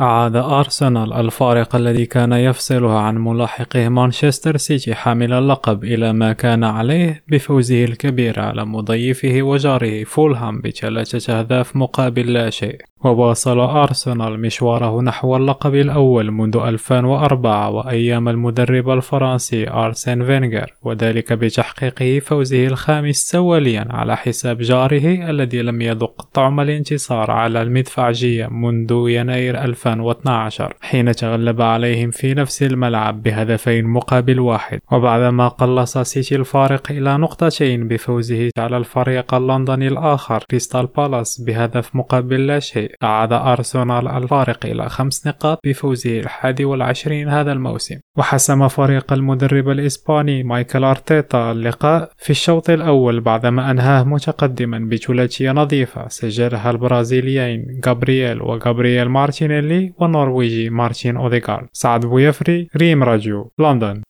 أعاد أرسنال الفارق الذي كان يفصله عن ملاحقه مانشستر سيتي حامل اللقب إلى ما كان عليه بفوزه الكبير على مضيفه وجاره فولهام بثلاثة أهداف مقابل لا شيء. وواصل أرسنال مشواره نحو اللقب الأول منذ 2004 وأيام المدرب الفرنسي أرسين فينغر وذلك بتحقيقه فوزه الخامس سواليا على حساب جاره الذي لم يذق طعم الانتصار على المدفعجية منذ يناير 2012 حين تغلب عليهم في نفس الملعب بهدفين مقابل واحد. وبعدما قلص سيتي الفارق إلى نقطتين بفوزه على الفريق اللندني الآخر كريستال بالاس بهدف مقابل لا شيء. أعاد أرسنال الفارق إلى خمس نقاط بفوزه الحادي والعشرين هذا الموسم. وحسم فريق المدرب الإسباني مايكل أرتيتا اللقاء في الشوط الأول بعدما أنهاه متقدما بثلاثية نظيفة سجلها البرازيليين غابرييل وغابرييل مارتينيلي والنرويجي مارتين أوديغارد. سعد بويفري ريم راديو لندن.